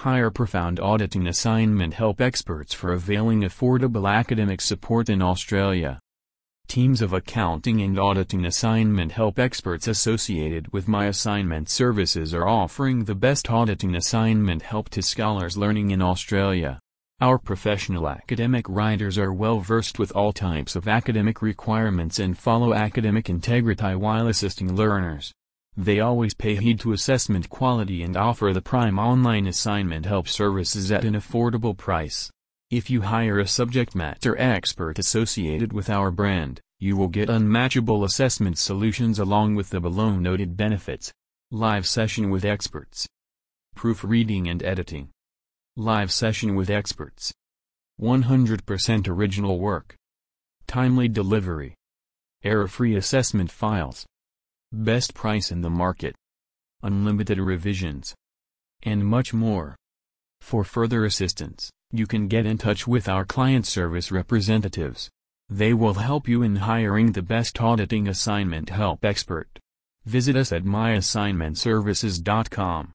Hire profound auditing assignment help experts for availing affordable academic support in Australia. Teams of accounting and auditing assignment help experts associated with My Assignment Services are offering the best auditing assignment help to scholars learning in Australia. Our professional academic writers are well versed with all types of academic requirements and follow academic integrity while assisting learners. They always pay heed to assessment quality and offer the prime online assignment help services at an affordable price. If you hire a subject matter expert associated with our brand, you will get unmatchable assessment solutions along with the below noted benefits. Live session with experts. Proofreading and editing. Live session with experts. 100% original work. Timely delivery. Error-free assessment files. Best price in the market. Unlimited revisions. And much more. For further assistance, you can get in touch with our client service representatives. They will help you in hiring the best auditing assignment help expert. Visit us at myassignmentservices.com.